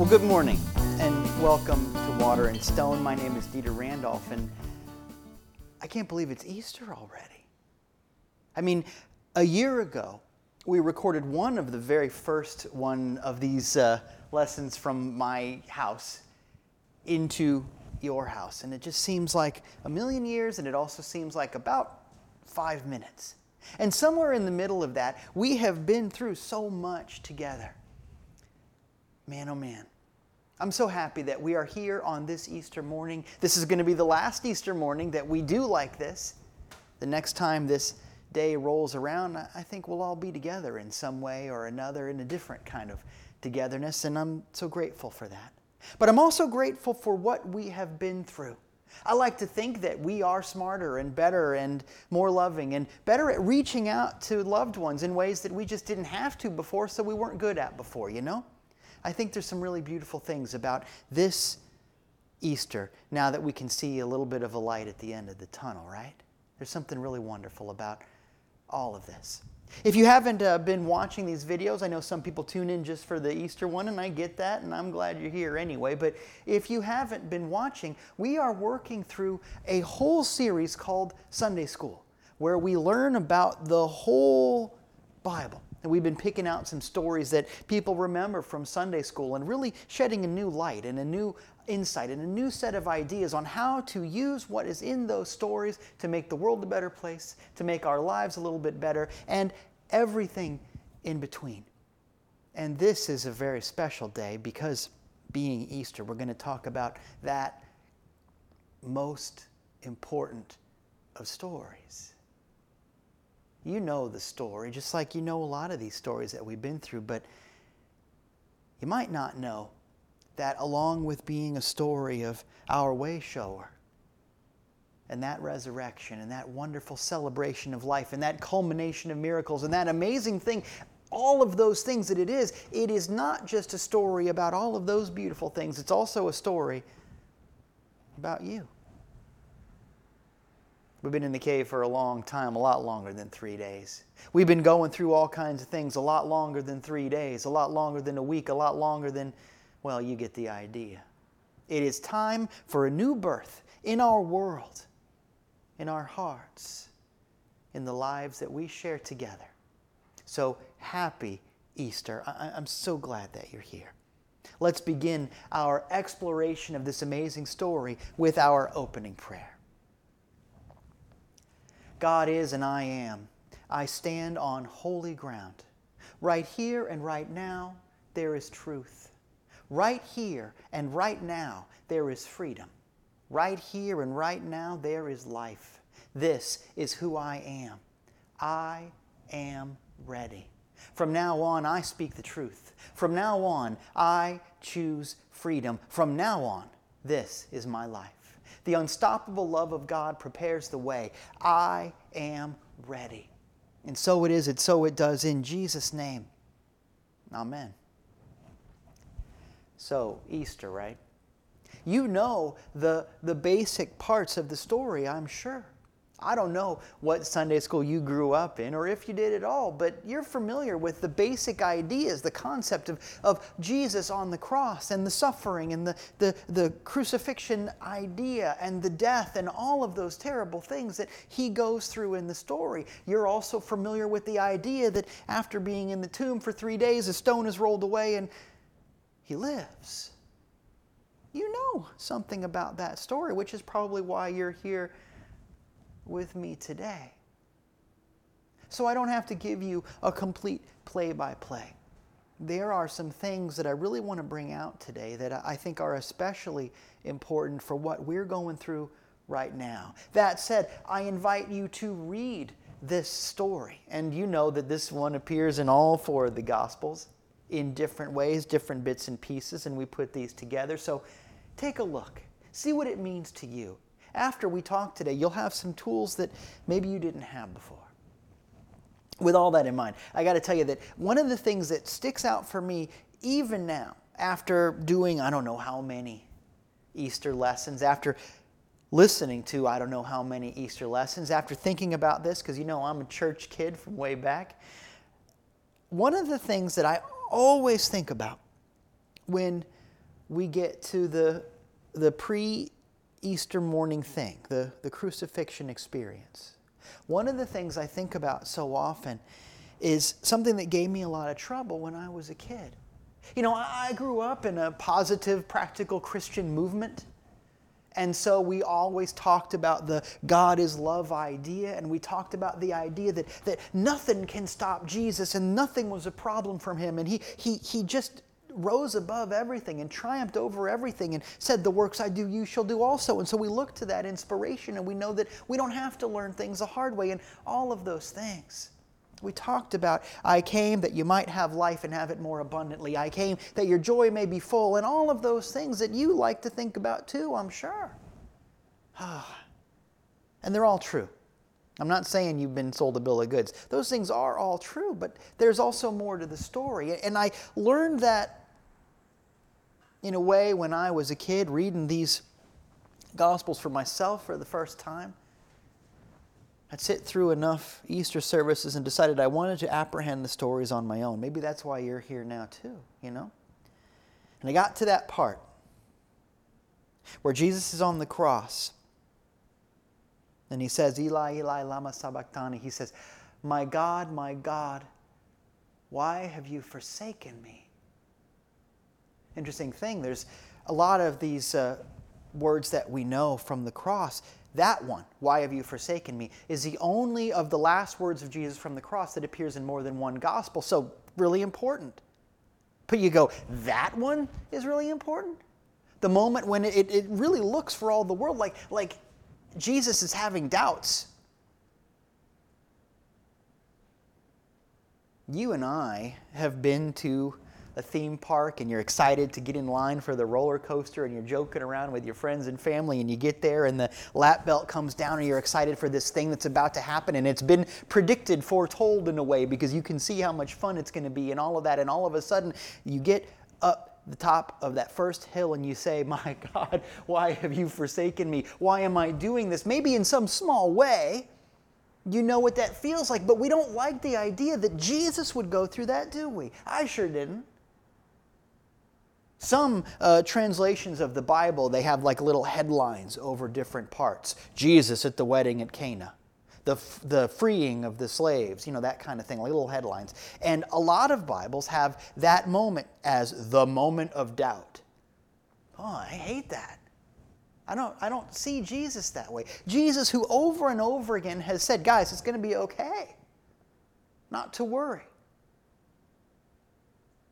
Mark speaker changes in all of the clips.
Speaker 1: Well, good morning and welcome to Water and Stone. My name is Dieter Randolph, and I can't believe it's Easter already. I mean, a year ago, we recorded one of the very first one of these uh, lessons from my house into your house. And it just seems like a million years, and it also seems like about five minutes. And somewhere in the middle of that, we have been through so much together. Man, oh man. I'm so happy that we are here on this Easter morning. This is going to be the last Easter morning that we do like this. The next time this day rolls around, I think we'll all be together in some way or another in a different kind of togetherness, and I'm so grateful for that. But I'm also grateful for what we have been through. I like to think that we are smarter and better and more loving and better at reaching out to loved ones in ways that we just didn't have to before, so we weren't good at before, you know? I think there's some really beautiful things about this Easter now that we can see a little bit of a light at the end of the tunnel, right? There's something really wonderful about all of this. If you haven't uh, been watching these videos, I know some people tune in just for the Easter one, and I get that, and I'm glad you're here anyway. But if you haven't been watching, we are working through a whole series called Sunday School, where we learn about the whole Bible. And we've been picking out some stories that people remember from Sunday school and really shedding a new light and a new insight and a new set of ideas on how to use what is in those stories to make the world a better place, to make our lives a little bit better, and everything in between. And this is a very special day because being Easter, we're going to talk about that most important of stories. You know the story, just like you know a lot of these stories that we've been through, but you might not know that along with being a story of our way shower and that resurrection and that wonderful celebration of life and that culmination of miracles and that amazing thing, all of those things that it is, it is not just a story about all of those beautiful things, it's also a story about you. We've been in the cave for a long time, a lot longer than three days. We've been going through all kinds of things a lot longer than three days, a lot longer than a week, a lot longer than, well, you get the idea. It is time for a new birth in our world, in our hearts, in the lives that we share together. So happy Easter. I- am so glad that you're here. Let's begin our exploration of this amazing story with our opening prayer. God is and I am. I stand on holy ground. Right here and right now, there is truth. Right here and right now, there is freedom. Right here and right now, there is life. This is who I am. I am ready. From now on, I speak the truth. From now on, I choose freedom. From now on, this is my life. The unstoppable love of God prepares the way. I am ready. And so it is, and so it does in Jesus' name. Amen. So, Easter, right? You know the, the basic parts of the story, I'm sure. I don't know what Sunday school you grew up in or if you did at all, but you're familiar with the basic ideas, the concept of, of Jesus on the cross and the suffering and the, the, the crucifixion idea and the death and all of those terrible things that he goes through in the story. You're also familiar with the idea that after being in the tomb for three days, a stone is rolled away and he lives. You know something about that story, which is probably why you're here with me today. So I don't have to give you a complete play by play. There are some things that I really want to bring out today that I think are especially important for what we're going through right now. That said, I invite you to read this story. And you know that this one appears in all four of the Gospels in different ways, different bits and pieces, and we put these together. So take a look, see what it means to you after we talk today, you'll have some tools that maybe you didn't have before. With all that in mind, I got to tell you that one of the things that sticks out for me, even now, after doing I don't know how many Easter lessons, after listening to I don't know how many Easter lessons, after thinking about this, because you know I'm a church kid from way back, one of the things that I always think about when we get to the, the pre Easter morning thing, the, the crucifixion experience. One of the things I think about so often is something that gave me a lot of trouble when I was a kid. You know, I grew up in a positive, practical Christian movement. And so we always talked about the God is love idea, and we talked about the idea that, that nothing can stop Jesus and nothing was a problem from him. And he, he, he just rose above everything and triumphed over everything and said, The works I do, you shall do also. And so we look to that inspiration and we know that we don't have to learn things the hard way and all of those things. We talked about, I came that you might have life and have it more abundantly. I came that your joy may be full, and all of those things that you like to think about too, I'm sure. Ah. and they're all true. I'm not saying you've been sold a bill of goods. Those things are all true, but there's also more to the story. And I learned that in a way when I was a kid reading these Gospels for myself for the first time. I'd sit through enough Easter services and decided I wanted to apprehend the stories on my own. Maybe that's why you're here now, too, you know? And I got to that part where Jesus is on the cross. And he says, Eli, Eli, Lama Sabachthani. He says, My God, my God, why have you forsaken me? Interesting thing, there's a lot of these uh, words that we know from the cross that one, why have you forsaken me, is the only of the last words of Jesus from the cross that appears in more than one gospel. So, really important. But you go, that one is really important? The moment when it, it really looks for all the world like, like Jesus is having doubts. You and I have been to a theme park and you're excited to get in line for the roller coaster and you're joking around with your friends and family and you get there and the lap belt comes down and you're excited for this thing that's about to happen and it's been predicted, foretold in a way because you can see how much fun it's going to be and all of that and all of a sudden you get up the top of that first hill and you say, My God, why have you forsaken me? Why am I doing this? Maybe in some small way, you know what that feels like, but we don't like the idea that Jesus would go through that, do we? I sure didn't. Some uh, translations of the Bible, they have like little headlines over different parts. Jesus at the wedding at Cana. The, the freeing of the slaves, you know, that kind of thing, little headlines. And a lot of Bibles have that moment as the moment of doubt. Oh, I hate that. I don't, I don't see Jesus that way. Jesus, who over and over again has said, guys, it's going to be okay. Not to worry.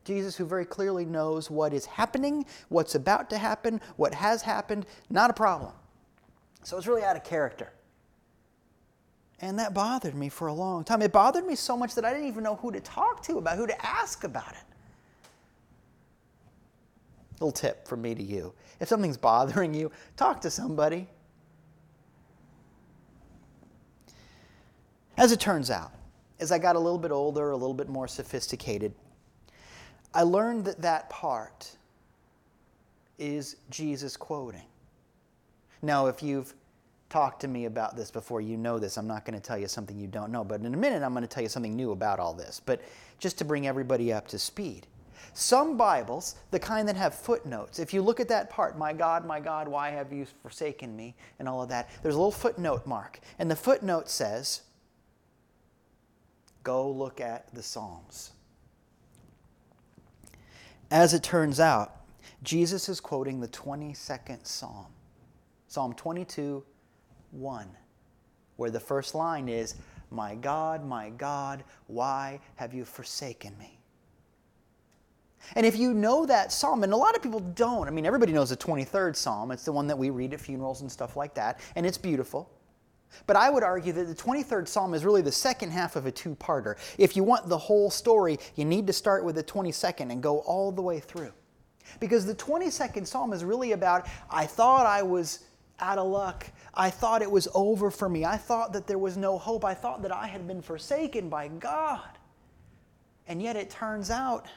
Speaker 1: Jesus, who very clearly knows what is happening, what's about to happen, what has happened, not a problem. So it's really out of character. And that bothered me for a long time. It bothered me so much that I didn't even know who to talk to about, who to ask about it. Little tip from me to you. If something's bothering you, talk to somebody. As it turns out, as I got a little bit older, a little bit more sophisticated, I learned that that part is Jesus quoting. Now, if you've talked to me about this before, you know this. I'm not going to tell you something you don't know, but in a minute, I'm going to tell you something new about all this. But just to bring everybody up to speed. Some Bibles, the kind that have footnotes, if you look at that part, my God, my God, why have you forsaken me, and all of that, there's a little footnote mark. And the footnote says, go look at the Psalms. As it turns out, Jesus is quoting the 22nd Psalm, Psalm 22 1, where the first line is, My God, my God, why have you forsaken me? And if you know that psalm, and a lot of people don't, I mean, everybody knows the 23rd psalm. It's the one that we read at funerals and stuff like that, and it's beautiful. But I would argue that the 23rd Psalm is really the second half of a two parter. If you want the whole story, you need to start with the 22nd and go all the way through. Because the 22nd Psalm is really about I thought I was out of luck. I thought it was over for me. I thought that there was no hope. I thought that I had been forsaken by God. And yet it turns out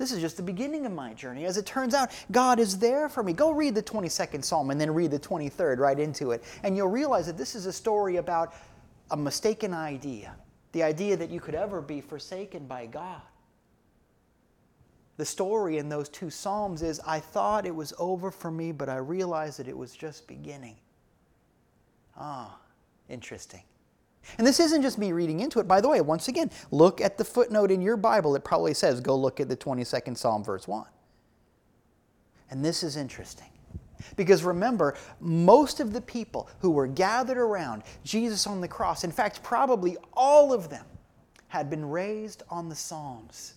Speaker 1: this is just the beginning of my journey. As it turns out, God is there for me. Go read the 22nd Psalm and then read the 23rd right into it. And you'll realize that this is a story about a mistaken idea the idea that you could ever be forsaken by God. The story in those two Psalms is I thought it was over for me, but I realized that it was just beginning. Ah, interesting. And this isn't just me reading into it. By the way, once again, look at the footnote in your Bible. It probably says, go look at the 22nd Psalm, verse 1. And this is interesting. Because remember, most of the people who were gathered around Jesus on the cross, in fact, probably all of them, had been raised on the Psalms.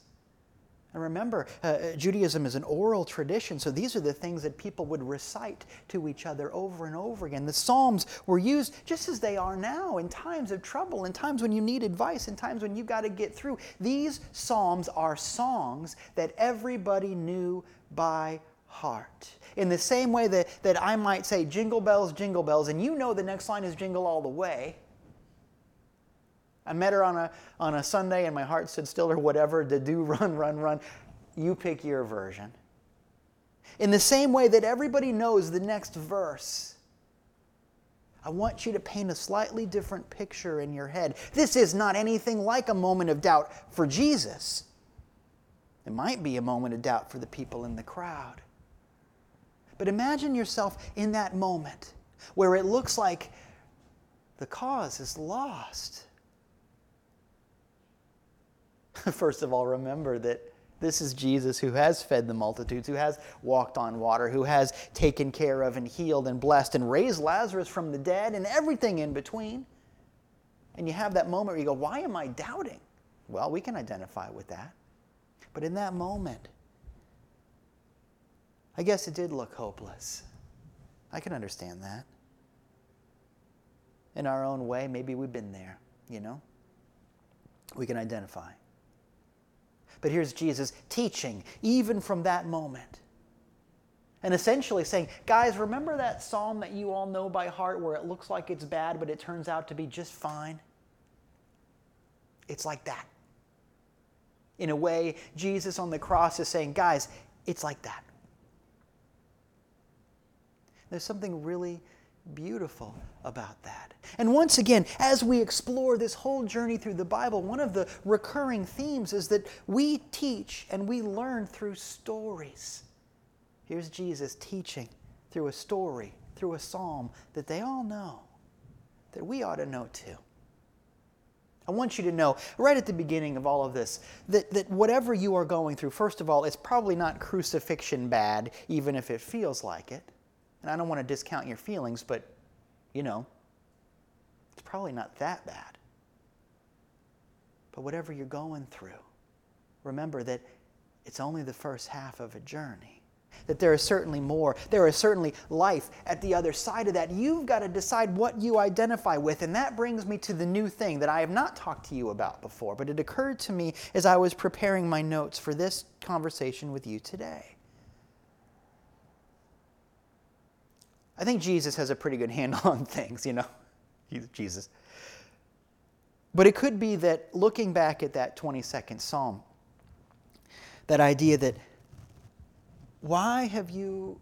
Speaker 1: And remember, uh, uh, Judaism is an oral tradition, so these are the things that people would recite to each other over and over again. The Psalms were used just as they are now in times of trouble, in times when you need advice, in times when you've got to get through. These Psalms are songs that everybody knew by heart. In the same way that, that I might say, Jingle bells, jingle bells, and you know the next line is jingle all the way. I met her on a, on a Sunday and my heart stood still or whatever to do run, run, run. You pick your version. In the same way that everybody knows the next verse, I want you to paint a slightly different picture in your head. This is not anything like a moment of doubt for Jesus. It might be a moment of doubt for the people in the crowd. But imagine yourself in that moment where it looks like the cause is lost. First of all, remember that this is Jesus who has fed the multitudes, who has walked on water, who has taken care of and healed and blessed and raised Lazarus from the dead and everything in between. And you have that moment where you go, Why am I doubting? Well, we can identify with that. But in that moment, I guess it did look hopeless. I can understand that. In our own way, maybe we've been there, you know? We can identify. But here's Jesus teaching, even from that moment. And essentially saying, guys, remember that psalm that you all know by heart where it looks like it's bad, but it turns out to be just fine? It's like that. In a way, Jesus on the cross is saying, guys, it's like that. There's something really beautiful about that. And once again, as we explore this whole journey through the Bible, one of the recurring themes is that we teach and we learn through stories. Here's Jesus teaching through a story, through a psalm that they all know, that we ought to know too. I want you to know right at the beginning of all of this that, that whatever you are going through, first of all, it's probably not crucifixion bad, even if it feels like it. And I don't want to discount your feelings, but you know, it's probably not that bad. But whatever you're going through, remember that it's only the first half of a journey. That there is certainly more. There is certainly life at the other side of that. You've got to decide what you identify with. And that brings me to the new thing that I have not talked to you about before, but it occurred to me as I was preparing my notes for this conversation with you today. I think Jesus has a pretty good handle on things, you know. He's Jesus. But it could be that looking back at that 22nd Psalm, that idea that, why have you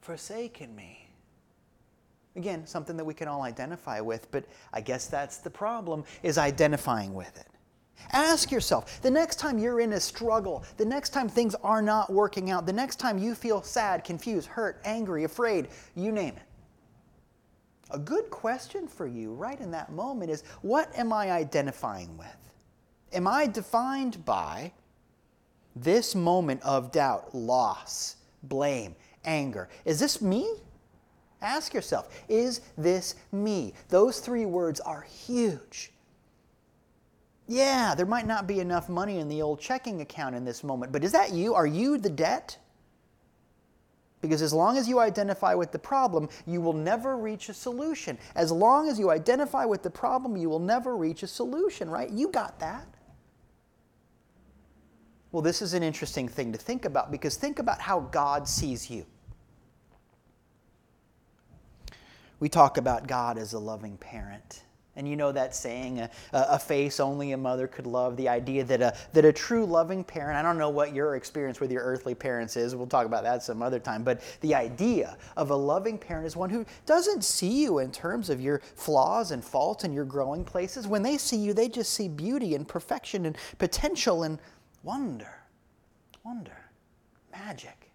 Speaker 1: forsaken me? Again, something that we can all identify with, but I guess that's the problem, is identifying with it. Ask yourself the next time you're in a struggle, the next time things are not working out, the next time you feel sad, confused, hurt, angry, afraid, you name it. A good question for you right in that moment is what am I identifying with? Am I defined by this moment of doubt, loss, blame, anger? Is this me? Ask yourself, is this me? Those three words are huge. Yeah, there might not be enough money in the old checking account in this moment, but is that you? Are you the debt? Because as long as you identify with the problem, you will never reach a solution. As long as you identify with the problem, you will never reach a solution, right? You got that. Well, this is an interesting thing to think about because think about how God sees you. We talk about God as a loving parent. And you know that saying, a, a, face only a mother could love, the idea that a, that a true loving parent, I don't know what your experience with your earthly parents is, we'll talk about that some other time, but the idea of a loving parent is one who doesn't see you in terms of your flaws and faults and your growing places. When they see you, they just see beauty and perfection and potential and wonder. wonder, magic.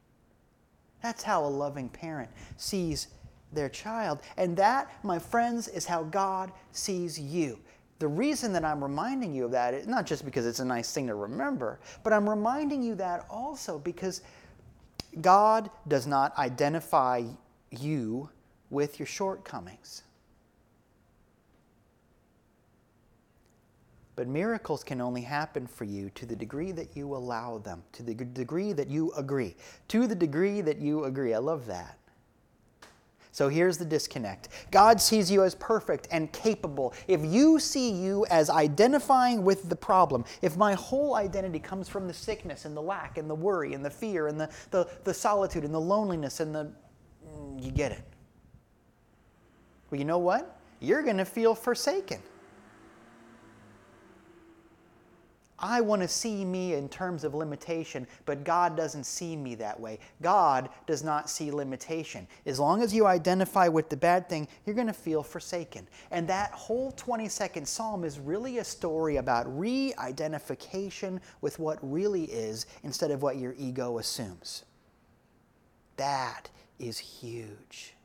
Speaker 1: That's how a loving parent sees their child. And that, my friends, is how God sees you. The reason that I'm reminding you of that is not just because it's a nice thing to remember, but I'm reminding you that also because God does not identify you with your shortcomings. But miracles can only happen for you to the degree that you allow them, to the degree that you agree. To the degree that you agree. I love that. So here's the disconnect God sees you as perfect and capable. If you see you as identifying with the problem, if my whole identity comes from the sickness and the lack and the worry and the fear and the, the, the solitude and the loneliness and the. Mm, you get it. Well, you know what? You're going to feel forsaken. I want to see me in terms of limitation, but God doesn't see me that way. God does not see limitation. As long as you identify with the bad thing, you're going to feel forsaken. And that whole 22nd psalm is really a story about re identification with what really is instead of what your ego assumes. That is huge.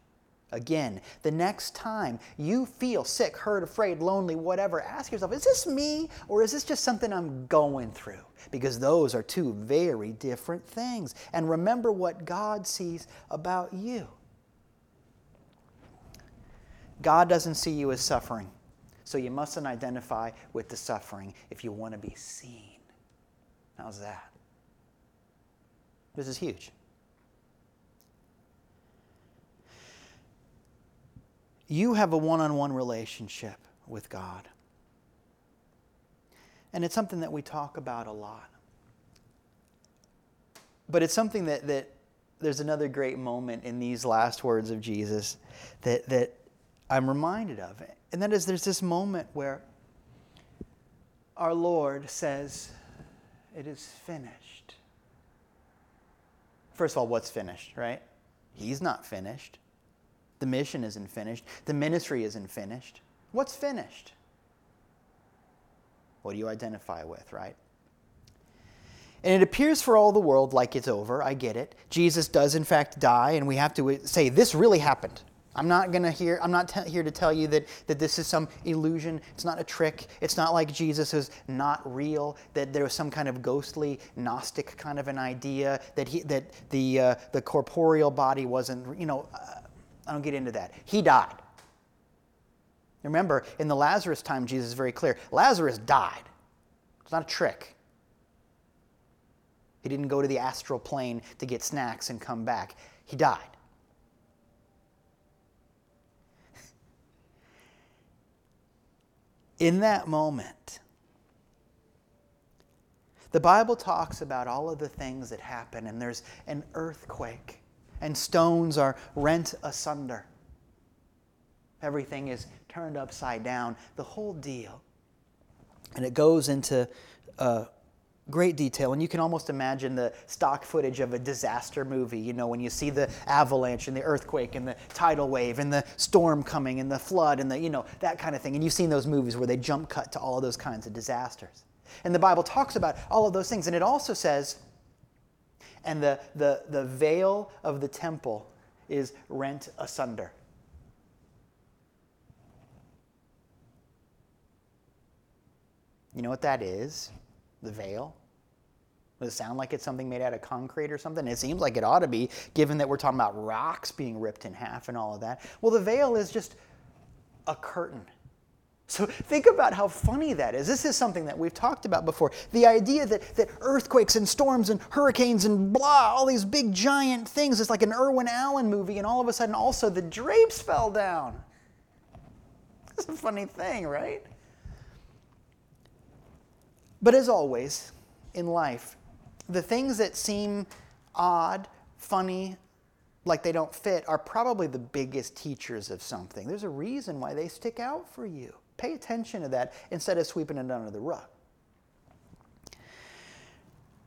Speaker 1: Again, the next time you feel sick, hurt, afraid, lonely, whatever, ask yourself, is this me or is this just something I'm going through? Because those are two very different things. And remember what God sees about you. God doesn't see you as suffering, so you mustn't identify with the suffering if you want to be seen. How's that? This is huge. You have a one on one relationship with God. And it's something that we talk about a lot. But it's something that, that there's another great moment in these last words of Jesus that, that I'm reminded of. And that is there's this moment where our Lord says, It is finished. First of all, what's finished, right? He's not finished. The mission isn't finished. The ministry isn't finished. What's finished? What do you identify with, right? And it appears for all the world like it's over. I get it. Jesus does, in fact, die, and we have to say, this really happened. I'm not going to hear, I'm not here to tell you that, that this is some illusion. It's not a trick. It's not like Jesus is not real, that there was some kind of ghostly, Gnostic kind of an idea, that, he, that the, uh, the corporeal body wasn't, you know. Uh, I don't get into that. He died. Remember, in the Lazarus time, Jesus is very clear Lazarus died. It's not a trick. He didn't go to the astral plane to get snacks and come back. He died. In that moment, the Bible talks about all of the things that happen, and there's an earthquake and stones are rent asunder. Everything is turned upside down, the whole deal. And it goes into uh, great detail. And you can almost imagine the stock footage of a disaster movie, you know, when you see the avalanche and the earthquake and the tidal wave and the storm coming and the flood and the, you know, that kind of thing. And you've seen those movies where they jump cut to all those kinds of disasters. And the Bible talks about all of those things. And it also says, and the, the, the veil of the temple is rent asunder. You know what that is? The veil? Does it sound like it's something made out of concrete or something? It seems like it ought to be, given that we're talking about rocks being ripped in half and all of that. Well, the veil is just a curtain. So think about how funny that is. This is something that we've talked about before. The idea that, that earthquakes and storms and hurricanes and blah, all these big giant things, it's like an Irwin Allen movie, and all of a sudden also the drapes fell down. It's a funny thing, right? But as always in life, the things that seem odd, funny, like they don't fit are probably the biggest teachers of something. There's a reason why they stick out for you. Pay attention to that instead of sweeping it under the rug.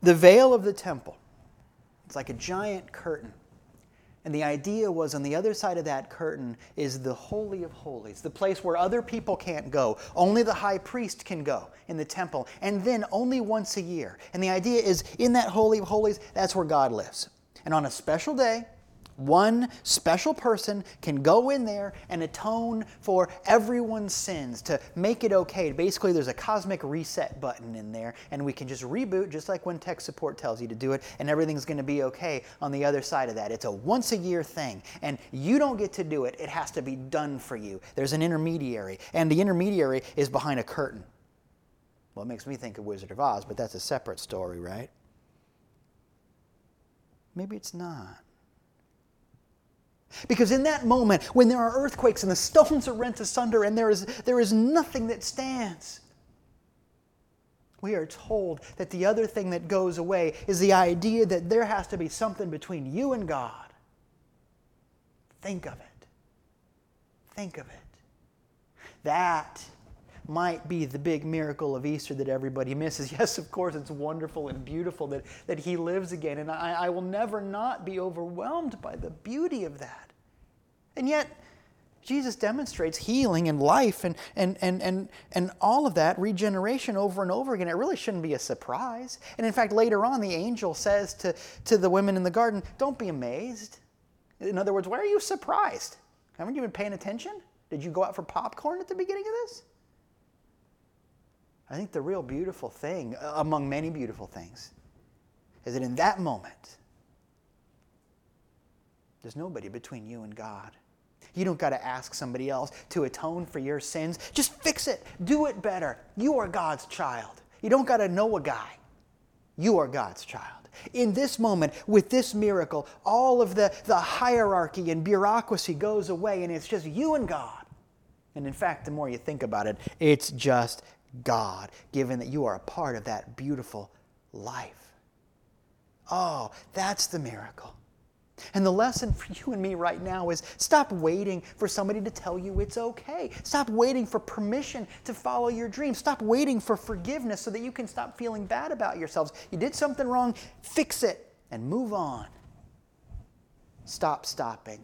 Speaker 1: The veil of the temple, it's like a giant curtain. And the idea was on the other side of that curtain is the Holy of Holies, the place where other people can't go. Only the high priest can go in the temple, and then only once a year. And the idea is in that Holy of Holies, that's where God lives. And on a special day, one special person can go in there and atone for everyone's sins to make it okay. Basically, there's a cosmic reset button in there, and we can just reboot just like when tech support tells you to do it, and everything's going to be okay on the other side of that. It's a once a year thing, and you don't get to do it. It has to be done for you. There's an intermediary, and the intermediary is behind a curtain. Well, it makes me think of Wizard of Oz, but that's a separate story, right? Maybe it's not. Because in that moment, when there are earthquakes and the stones are rent asunder and there is, there is nothing that stands, we are told that the other thing that goes away is the idea that there has to be something between you and God. Think of it. Think of it. That might be the big miracle of Easter that everybody misses. Yes, of course, it's wonderful and beautiful that, that He lives again, and I, I will never not be overwhelmed by the beauty of that. And yet, Jesus demonstrates healing and life and, and, and, and, and all of that, regeneration over and over again. It really shouldn't be a surprise. And in fact, later on, the angel says to, to the women in the garden, Don't be amazed. In other words, why are you surprised? Haven't you been paying attention? Did you go out for popcorn at the beginning of this? I think the real beautiful thing, uh, among many beautiful things, is that in that moment, there's nobody between you and God. You don't got to ask somebody else to atone for your sins. Just fix it. Do it better. You are God's child. You don't got to know a guy. You are God's child. In this moment, with this miracle, all of the, the hierarchy and bureaucracy goes away, and it's just you and God. And in fact, the more you think about it, it's just God, given that you are a part of that beautiful life. Oh, that's the miracle. And the lesson for you and me right now is stop waiting for somebody to tell you it's okay. Stop waiting for permission to follow your dreams. Stop waiting for forgiveness so that you can stop feeling bad about yourselves. You did something wrong, fix it and move on. Stop stopping.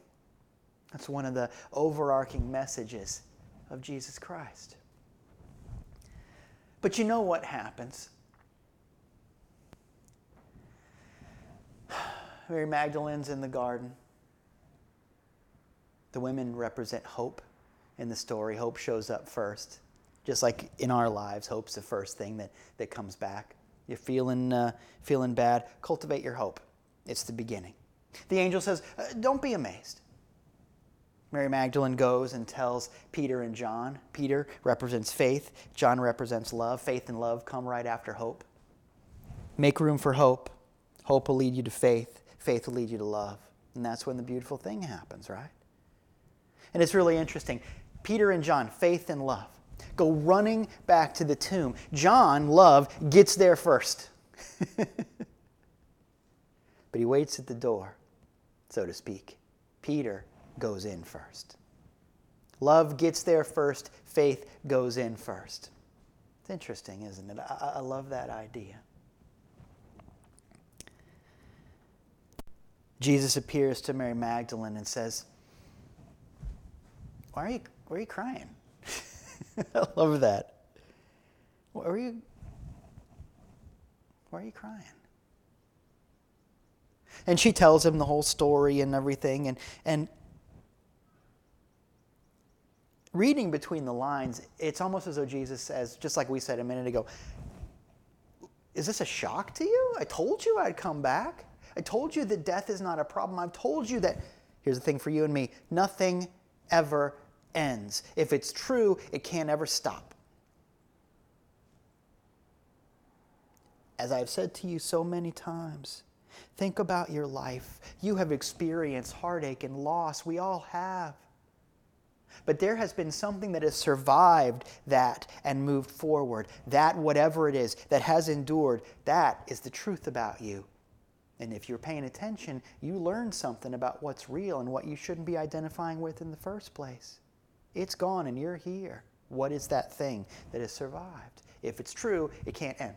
Speaker 1: That's one of the overarching messages of Jesus Christ. But you know what happens? Mary Magdalene's in the garden. The women represent hope in the story. Hope shows up first. Just like in our lives, hope's the first thing that, that comes back. You're feeling, uh, feeling bad, cultivate your hope. It's the beginning. The angel says, uh, Don't be amazed. Mary Magdalene goes and tells Peter and John. Peter represents faith, John represents love. Faith and love come right after hope. Make room for hope. Hope will lead you to faith, faith will lead you to love. And that's when the beautiful thing happens, right? And it's really interesting. Peter and John, faith and love, go running back to the tomb. John, love, gets there first. but he waits at the door, so to speak. Peter goes in first. Love gets there first, faith goes in first. It's interesting, isn't it? I, I love that idea. Jesus appears to Mary Magdalene and says, Why are you, why are you crying? I love that. Why are you, why are you crying? And she tells him the whole story and everything. And, and reading between the lines, it's almost as though Jesus says, just like we said a minute ago, Is this a shock to you? I told you I'd come back. I told you that death is not a problem. I've told you that, here's the thing for you and me nothing ever ends. If it's true, it can't ever stop. As I've said to you so many times, think about your life. You have experienced heartache and loss. We all have. But there has been something that has survived that and moved forward. That, whatever it is, that has endured, that is the truth about you. And if you're paying attention, you learn something about what's real and what you shouldn't be identifying with in the first place. It's gone and you're here. What is that thing that has survived? If it's true, it can't end.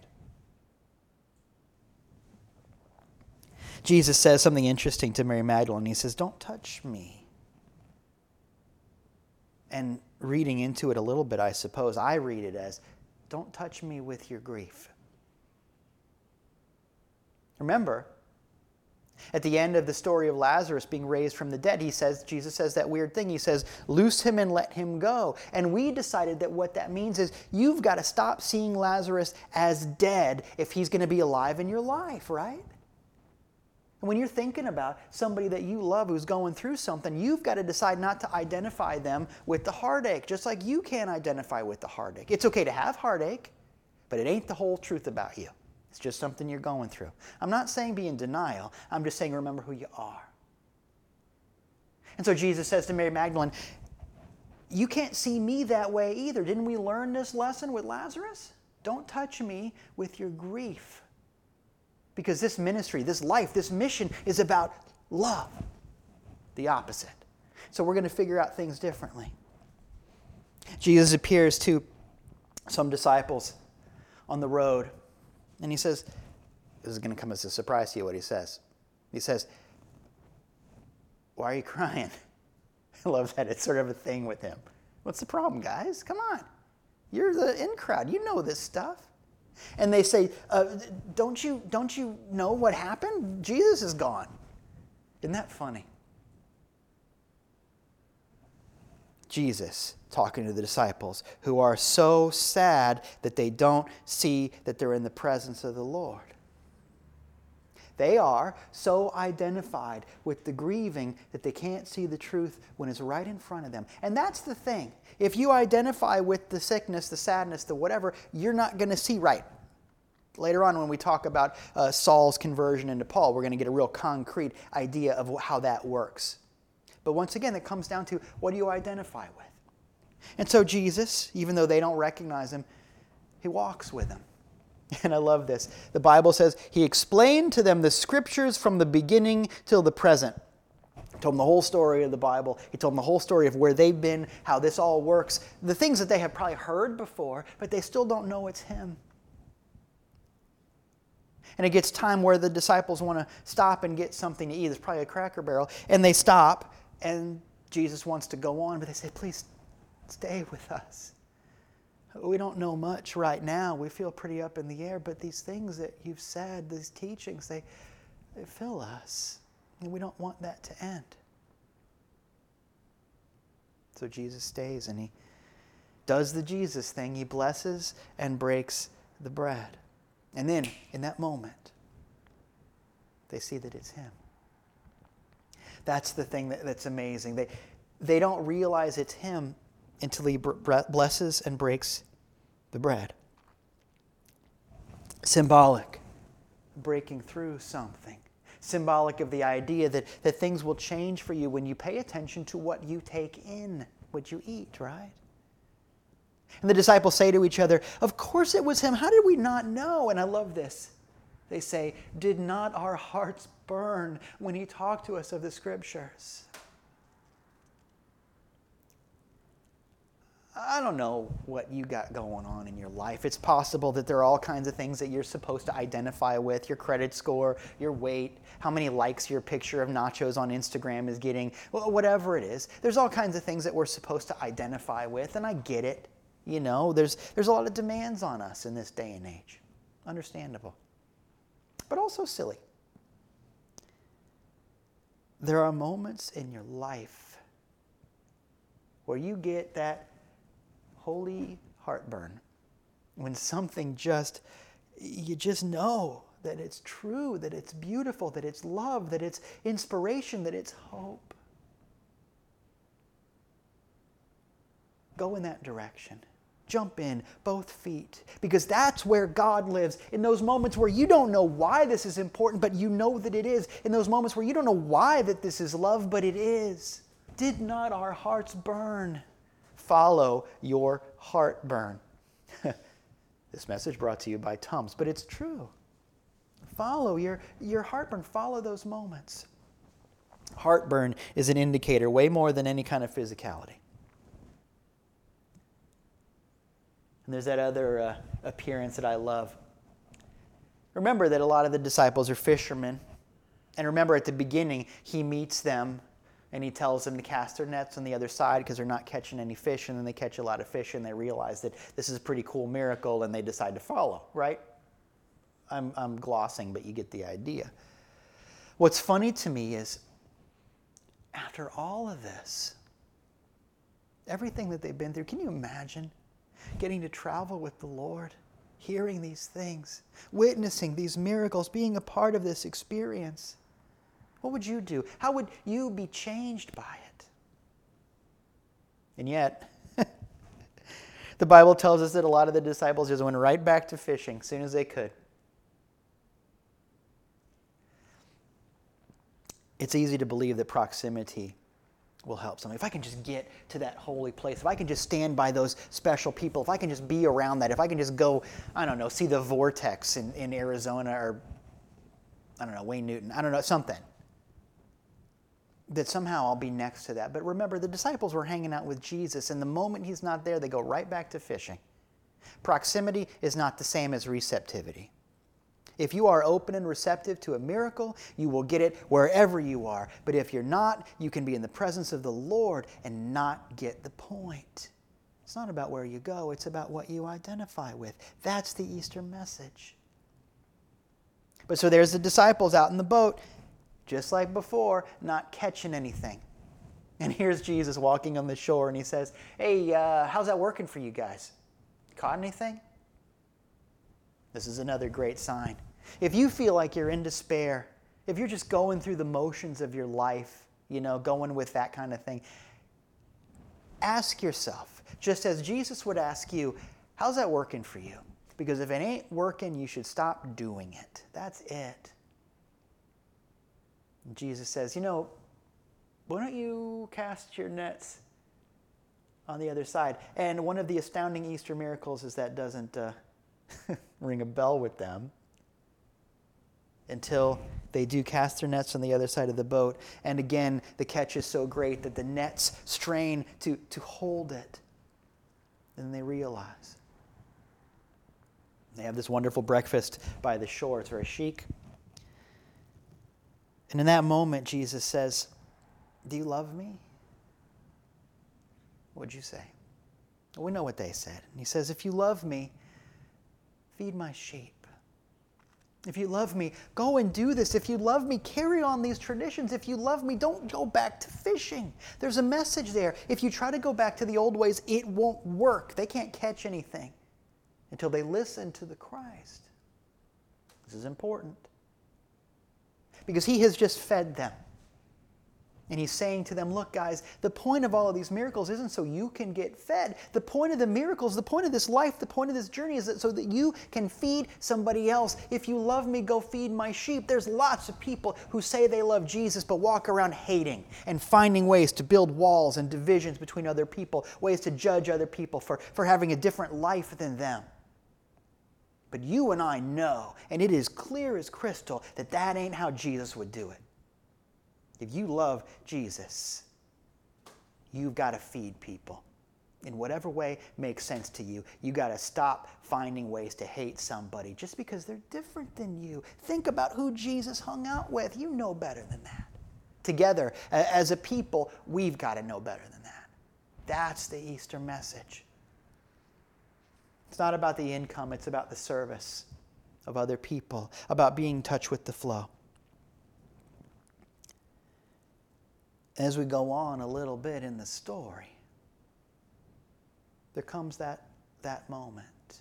Speaker 1: Jesus says something interesting to Mary Magdalene. He says, Don't touch me. And reading into it a little bit, I suppose, I read it as, Don't touch me with your grief. Remember, at the end of the story of Lazarus being raised from the dead, he says, Jesus says that weird thing. He says, Loose him and let him go. And we decided that what that means is you've got to stop seeing Lazarus as dead if he's going to be alive in your life, right? And when you're thinking about somebody that you love who's going through something, you've got to decide not to identify them with the heartache, just like you can't identify with the heartache. It's okay to have heartache, but it ain't the whole truth about you. It's just something you're going through. I'm not saying be in denial, I'm just saying remember who you are. And so Jesus says to Mary Magdalene, You can't see me that way either. Didn't we learn this lesson with Lazarus? Don't touch me with your grief. Because this ministry, this life, this mission is about love, the opposite. So we're going to figure out things differently. Jesus appears to some disciples on the road and he says, This is going to come as a surprise to you what he says. He says, Why are you crying? I love that. It's sort of a thing with him. What's the problem, guys? Come on. You're the in crowd. You know this stuff. And they say, uh, don't, you, don't you know what happened? Jesus is gone. Isn't that funny? Jesus talking to the disciples who are so sad that they don't see that they're in the presence of the Lord. They are so identified with the grieving that they can't see the truth when it's right in front of them. And that's the thing. If you identify with the sickness, the sadness, the whatever, you're not going to see right. Later on, when we talk about uh, Saul's conversion into Paul, we're going to get a real concrete idea of how that works. But once again, it comes down to what do you identify with? And so Jesus, even though they don't recognize him, he walks with them. And I love this. The Bible says he explained to them the scriptures from the beginning till the present. He told them the whole story of the Bible. He told them the whole story of where they've been, how this all works, the things that they have probably heard before, but they still don't know it's him. And it gets time where the disciples want to stop and get something to eat. It's probably a cracker barrel. And they stop, and Jesus wants to go on, but they say, please stay with us. We don't know much right now. We feel pretty up in the air, but these things that you've said, these teachings, they, they fill us. And we don't want that to end. So Jesus stays and he does the Jesus thing. He blesses and breaks the bread. And then, in that moment, they see that it's him. That's the thing that, that's amazing. They, they don't realize it's him until he blesses and breaks the bread. Symbolic, breaking through something. Symbolic of the idea that, that things will change for you when you pay attention to what you take in, what you eat, right? And the disciples say to each other, Of course it was him. How did we not know? And I love this. They say, Did not our hearts burn when he talked to us of the scriptures? I don't know what you got going on in your life. It's possible that there are all kinds of things that you're supposed to identify with your credit score, your weight, how many likes your picture of nachos on Instagram is getting, whatever it is. There's all kinds of things that we're supposed to identify with, and I get it. You know, there's, there's a lot of demands on us in this day and age. Understandable. But also silly. There are moments in your life where you get that holy heartburn when something just, you just know that it's true, that it's beautiful, that it's love, that it's inspiration, that it's hope. Go in that direction. Jump in both feet because that's where God lives. In those moments where you don't know why this is important, but you know that it is. In those moments where you don't know why that this is love, but it is. Did not our hearts burn? Follow your heartburn. this message brought to you by Tums, but it's true. Follow your, your heartburn, follow those moments. Heartburn is an indicator way more than any kind of physicality. And there's that other uh, appearance that I love. Remember that a lot of the disciples are fishermen. And remember, at the beginning, he meets them and he tells them to cast their nets on the other side because they're not catching any fish. And then they catch a lot of fish and they realize that this is a pretty cool miracle and they decide to follow, right? I'm, I'm glossing, but you get the idea. What's funny to me is after all of this, everything that they've been through, can you imagine getting to travel with the Lord, hearing these things, witnessing these miracles, being a part of this experience? What would you do? How would you be changed by it? And yet, the Bible tells us that a lot of the disciples just went right back to fishing as soon as they could. It's easy to believe that proximity will help somebody. If I can just get to that holy place, if I can just stand by those special people, if I can just be around that, if I can just go, I don't know, see the vortex in, in Arizona or, I don't know, Wayne Newton, I don't know, something that somehow I'll be next to that. But remember, the disciples were hanging out with Jesus, and the moment he's not there, they go right back to fishing. Proximity is not the same as receptivity. If you are open and receptive to a miracle, you will get it wherever you are. But if you're not, you can be in the presence of the Lord and not get the point. It's not about where you go, it's about what you identify with. That's the Easter message. But so there's the disciples out in the boat, just like before, not catching anything. And here's Jesus walking on the shore, and he says, Hey, uh, how's that working for you guys? Caught anything? This is another great sign. If you feel like you're in despair, if you're just going through the motions of your life, you know, going with that kind of thing, ask yourself, just as Jesus would ask you, how's that working for you? Because if it ain't working, you should stop doing it. That's it. Jesus says, You know, why don't you cast your nets on the other side? And one of the astounding Easter miracles is that doesn't uh, ring a bell with them until they do cast their nets on the other side of the boat. And again, the catch is so great that the nets strain to, to hold it. And they realize. They have this wonderful breakfast by the shore. It's very chic. And in that moment, Jesus says, Do you love me? What'd you say? We know what they said. And he says, If you love me, feed my sheep. If you love me, go and do this. If you love me, carry on these traditions. If you love me, don't go back to fishing. There's a message there. If you try to go back to the old ways, it won't work. They can't catch anything until they listen to the Christ. This is important because he has just fed them. And he's saying to them, Look, guys, the point of all of these miracles isn't so you can get fed. The point of the miracles, the point of this life, the point of this journey is that so that you can feed somebody else. If you love me, go feed my sheep. There's lots of people who say they love Jesus but walk around hating and finding ways to build walls and divisions between other people, ways to judge other people for, for having a different life than them. But you and I know, and it is clear as crystal, that that ain't how Jesus would do it. If you love Jesus, you've got to feed people in whatever way makes sense to you. You got to stop finding ways to hate somebody just because they're different than you. Think about who Jesus hung out with. You know better than that. Together, as a people, we've got to know better than that. That's the Easter message. It's not about the income, it's about the service of other people, about being in touch with the flow. As we go on a little bit in the story, there comes that, that moment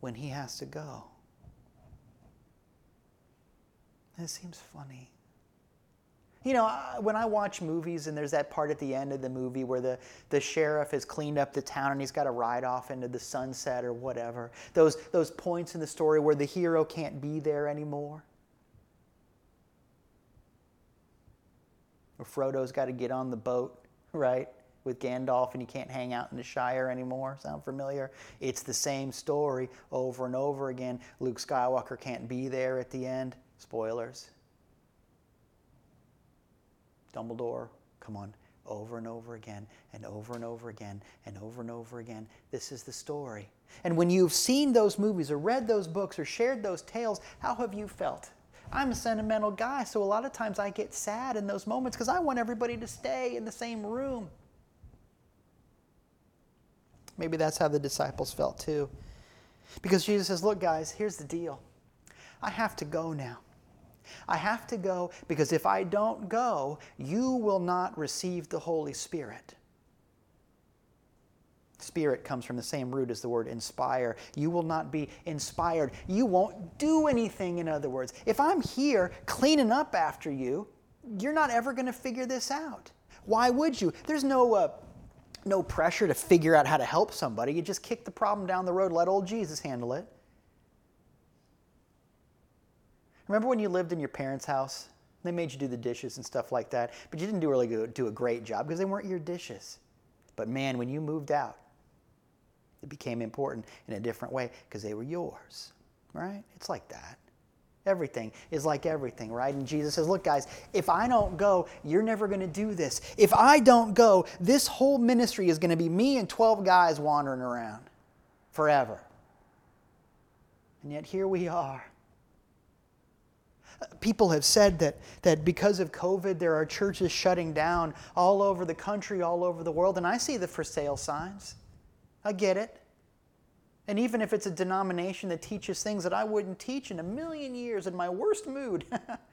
Speaker 1: when he has to go. It seems funny. You know, when I watch movies and there's that part at the end of the movie where the, the sheriff has cleaned up the town and he's got to ride off into the sunset or whatever, those, those points in the story where the hero can't be there anymore. Or Frodo's got to get on the boat, right, with Gandalf and he can't hang out in the Shire anymore. Sound familiar? It's the same story over and over again. Luke Skywalker can't be there at the end. Spoilers. Dumbledore, come on, over and over again and over and over again and over and over again. This is the story. And when you've seen those movies or read those books or shared those tales, how have you felt? I'm a sentimental guy, so a lot of times I get sad in those moments because I want everybody to stay in the same room. Maybe that's how the disciples felt too. Because Jesus says, Look, guys, here's the deal. I have to go now. I have to go because if I don't go, you will not receive the Holy Spirit. Spirit comes from the same root as the word inspire. You will not be inspired. You won't do anything, in other words. If I'm here cleaning up after you, you're not ever going to figure this out. Why would you? There's no, uh, no pressure to figure out how to help somebody. You just kick the problem down the road, let old Jesus handle it. Remember when you lived in your parents' house? They made you do the dishes and stuff like that, but you didn't do really good, do a great job because they weren't your dishes. But man, when you moved out, it became important in a different way because they were yours, right? It's like that. Everything is like everything, right? And Jesus says, Look, guys, if I don't go, you're never going to do this. If I don't go, this whole ministry is going to be me and 12 guys wandering around forever. And yet here we are. People have said that, that because of COVID, there are churches shutting down all over the country, all over the world. And I see the for sale signs. I get it. And even if it's a denomination that teaches things that I wouldn't teach in a million years in my worst mood,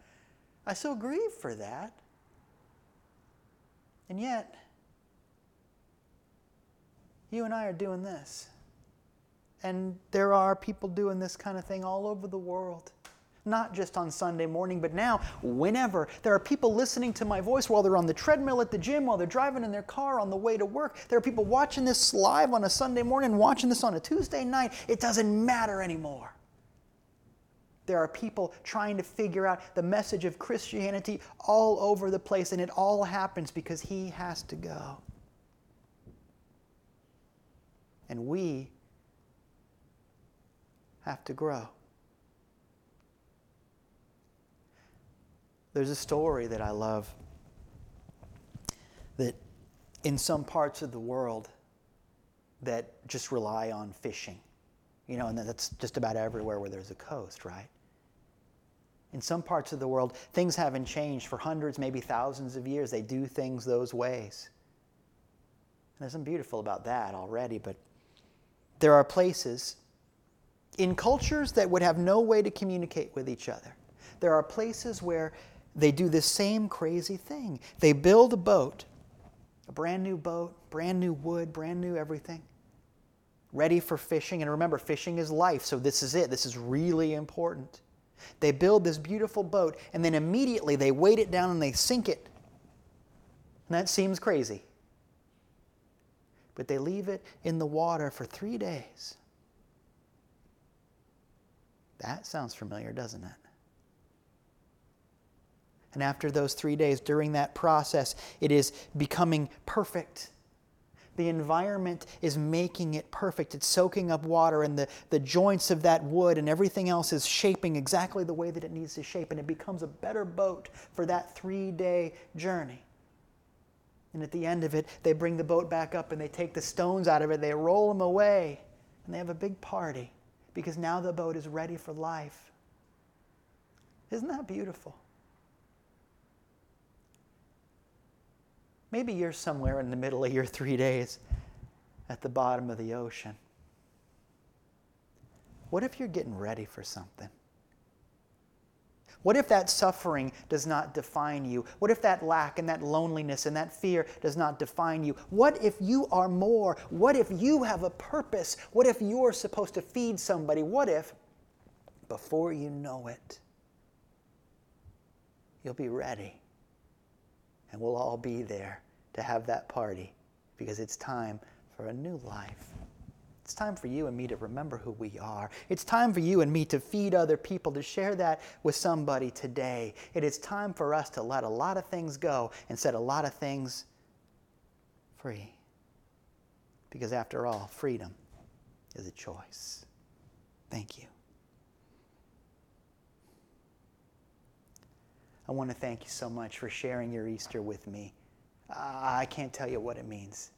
Speaker 1: I still grieve for that. And yet, you and I are doing this. And there are people doing this kind of thing all over the world not just on Sunday morning, but now, whenever. There are people listening to my voice while they're on the treadmill at the gym, while they're driving in their car on the way to work. There are people watching this live on a Sunday morning, watching this on a Tuesday night. It doesn't matter anymore. There are people trying to figure out the message of Christianity all over the place, and it all happens because he has to go. And we have to grow. There's a story that I love that in some parts of the world that just rely on fishing. You know, and that's just about everywhere where there's a coast, right? In some parts of the world, things haven't changed for hundreds, maybe thousands of years. They do things those ways. And there's something beautiful about that already, but there are places in cultures that would have no way to communicate with each other. There are places where they do this same crazy thing. They build a boat, a brand new boat, brand new wood, brand new everything, ready for fishing. And remember, fishing is life, so this is it. This is really important. They build this beautiful boat, and then immediately they weight it down and they sink it. And that seems crazy. But they leave it in the water for three days. That sounds familiar, doesn't it? And after those three days, during that process, it is becoming perfect. The environment is making it perfect. It's soaking up water, and the, the joints of that wood and everything else is shaping exactly the way that it needs to shape, and it becomes a better boat for that three day journey. And at the end of it, they bring the boat back up and they take the stones out of it, they roll them away, and they have a big party because now the boat is ready for life. Isn't that beautiful? Maybe you're somewhere in the middle of your three days at the bottom of the ocean. What if you're getting ready for something? What if that suffering does not define you? What if that lack and that loneliness and that fear does not define you? What if you are more? What if you have a purpose? What if you're supposed to feed somebody? What if, before you know it, you'll be ready and we'll all be there to have that party because it's time for a new life. It's time for you and me to remember who we are. It's time for you and me to feed other people, to share that with somebody today. It is time for us to let a lot of things go and set a lot of things free. Because after all, freedom is a choice. Thank you. I want to thank you so much for sharing your Easter with me. I can't tell you what it means.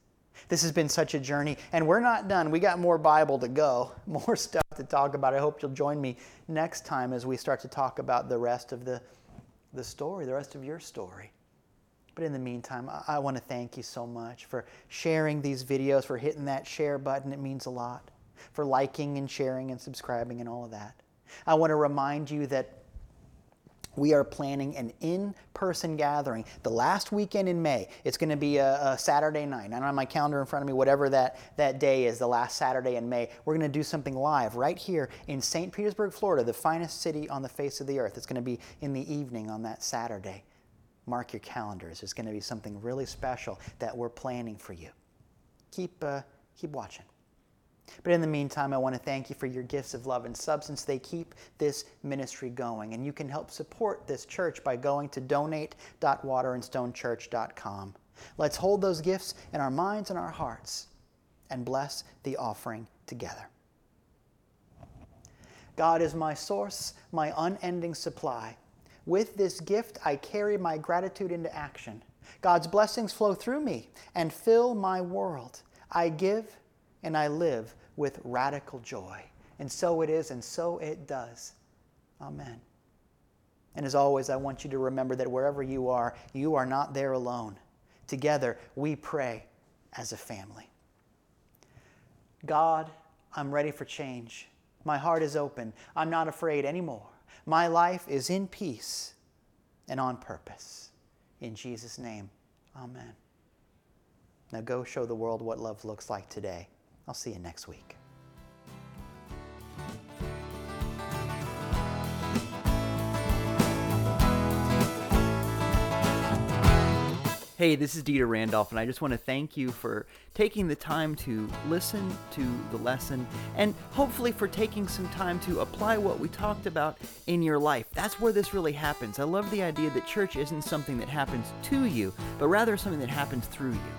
Speaker 1: This has been such a journey, and we're not done. We got more Bible to go, more stuff to talk about. I hope you'll join me next time as we start to talk about the rest of the, the story, the rest of your story. But in the meantime, I, I want to thank you so much for sharing these videos, for hitting that share button. It means a lot. For liking and sharing and subscribing and all of that. I want to remind you that we are planning an in person gathering the last weekend in May. It's going to be a, a, Saturday night. I don't have my calendar in front of me, whatever that, that day is, the last Saturday in May. We're going to do something live right here in St. Petersburg, Florida, the finest city on the face of the earth. It's going to be in the evening on that Saturday. Mark your calendars. it's going to be something really special that we're planning for you. Keep, uh, keep watching. But in the meantime, I want to thank you for your gifts of love and substance. They keep this ministry going. And you can help support this church by going to donate.waterandstonechurch.com. Let's hold those gifts in our minds and our hearts and bless the offering together. God is my source, my unending supply. With this gift, I carry my gratitude into action. God's blessings flow through me and fill my world. I give and I live with radical joy. And so it is, and so it does. Amen. And as always, I want you to remember that wherever you are, you are not there alone. Together, we pray as a family. God, I'm ready for change. My heart is open. I'm not afraid anymore. My life is in peace and on purpose. In Jesus' name, amen. Now go show the world what love looks like today. I'll see you next week. Hey, this is Dieter Randolph, and I just want to thank you for taking the time to listen to the lesson and hopefully for taking some time to apply what we talked about in your life. That's where this really happens. I love the idea that church isn't something that happens to you, but rather something that happens through you.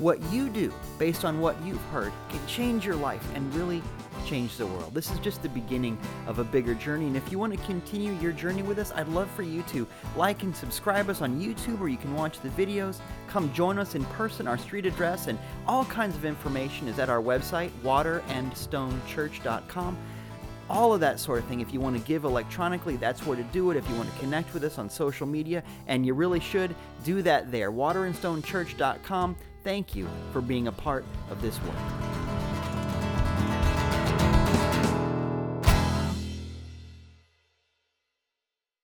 Speaker 1: What you do based on what you've heard can change your life and really change the world. This is just the beginning of a bigger journey. And if you want to continue your journey with us, I'd love for you to like and subscribe us on YouTube where you can watch the videos. Come join us in person. Our street address and all kinds of information is at our website, waterandstonechurch.com all of that sort of thing. If you want to give electronically, that's where to do it. If you want to connect with us on social media, and you really should, do that there. Waterandstonechurch.com. Thank you for being a part of this work.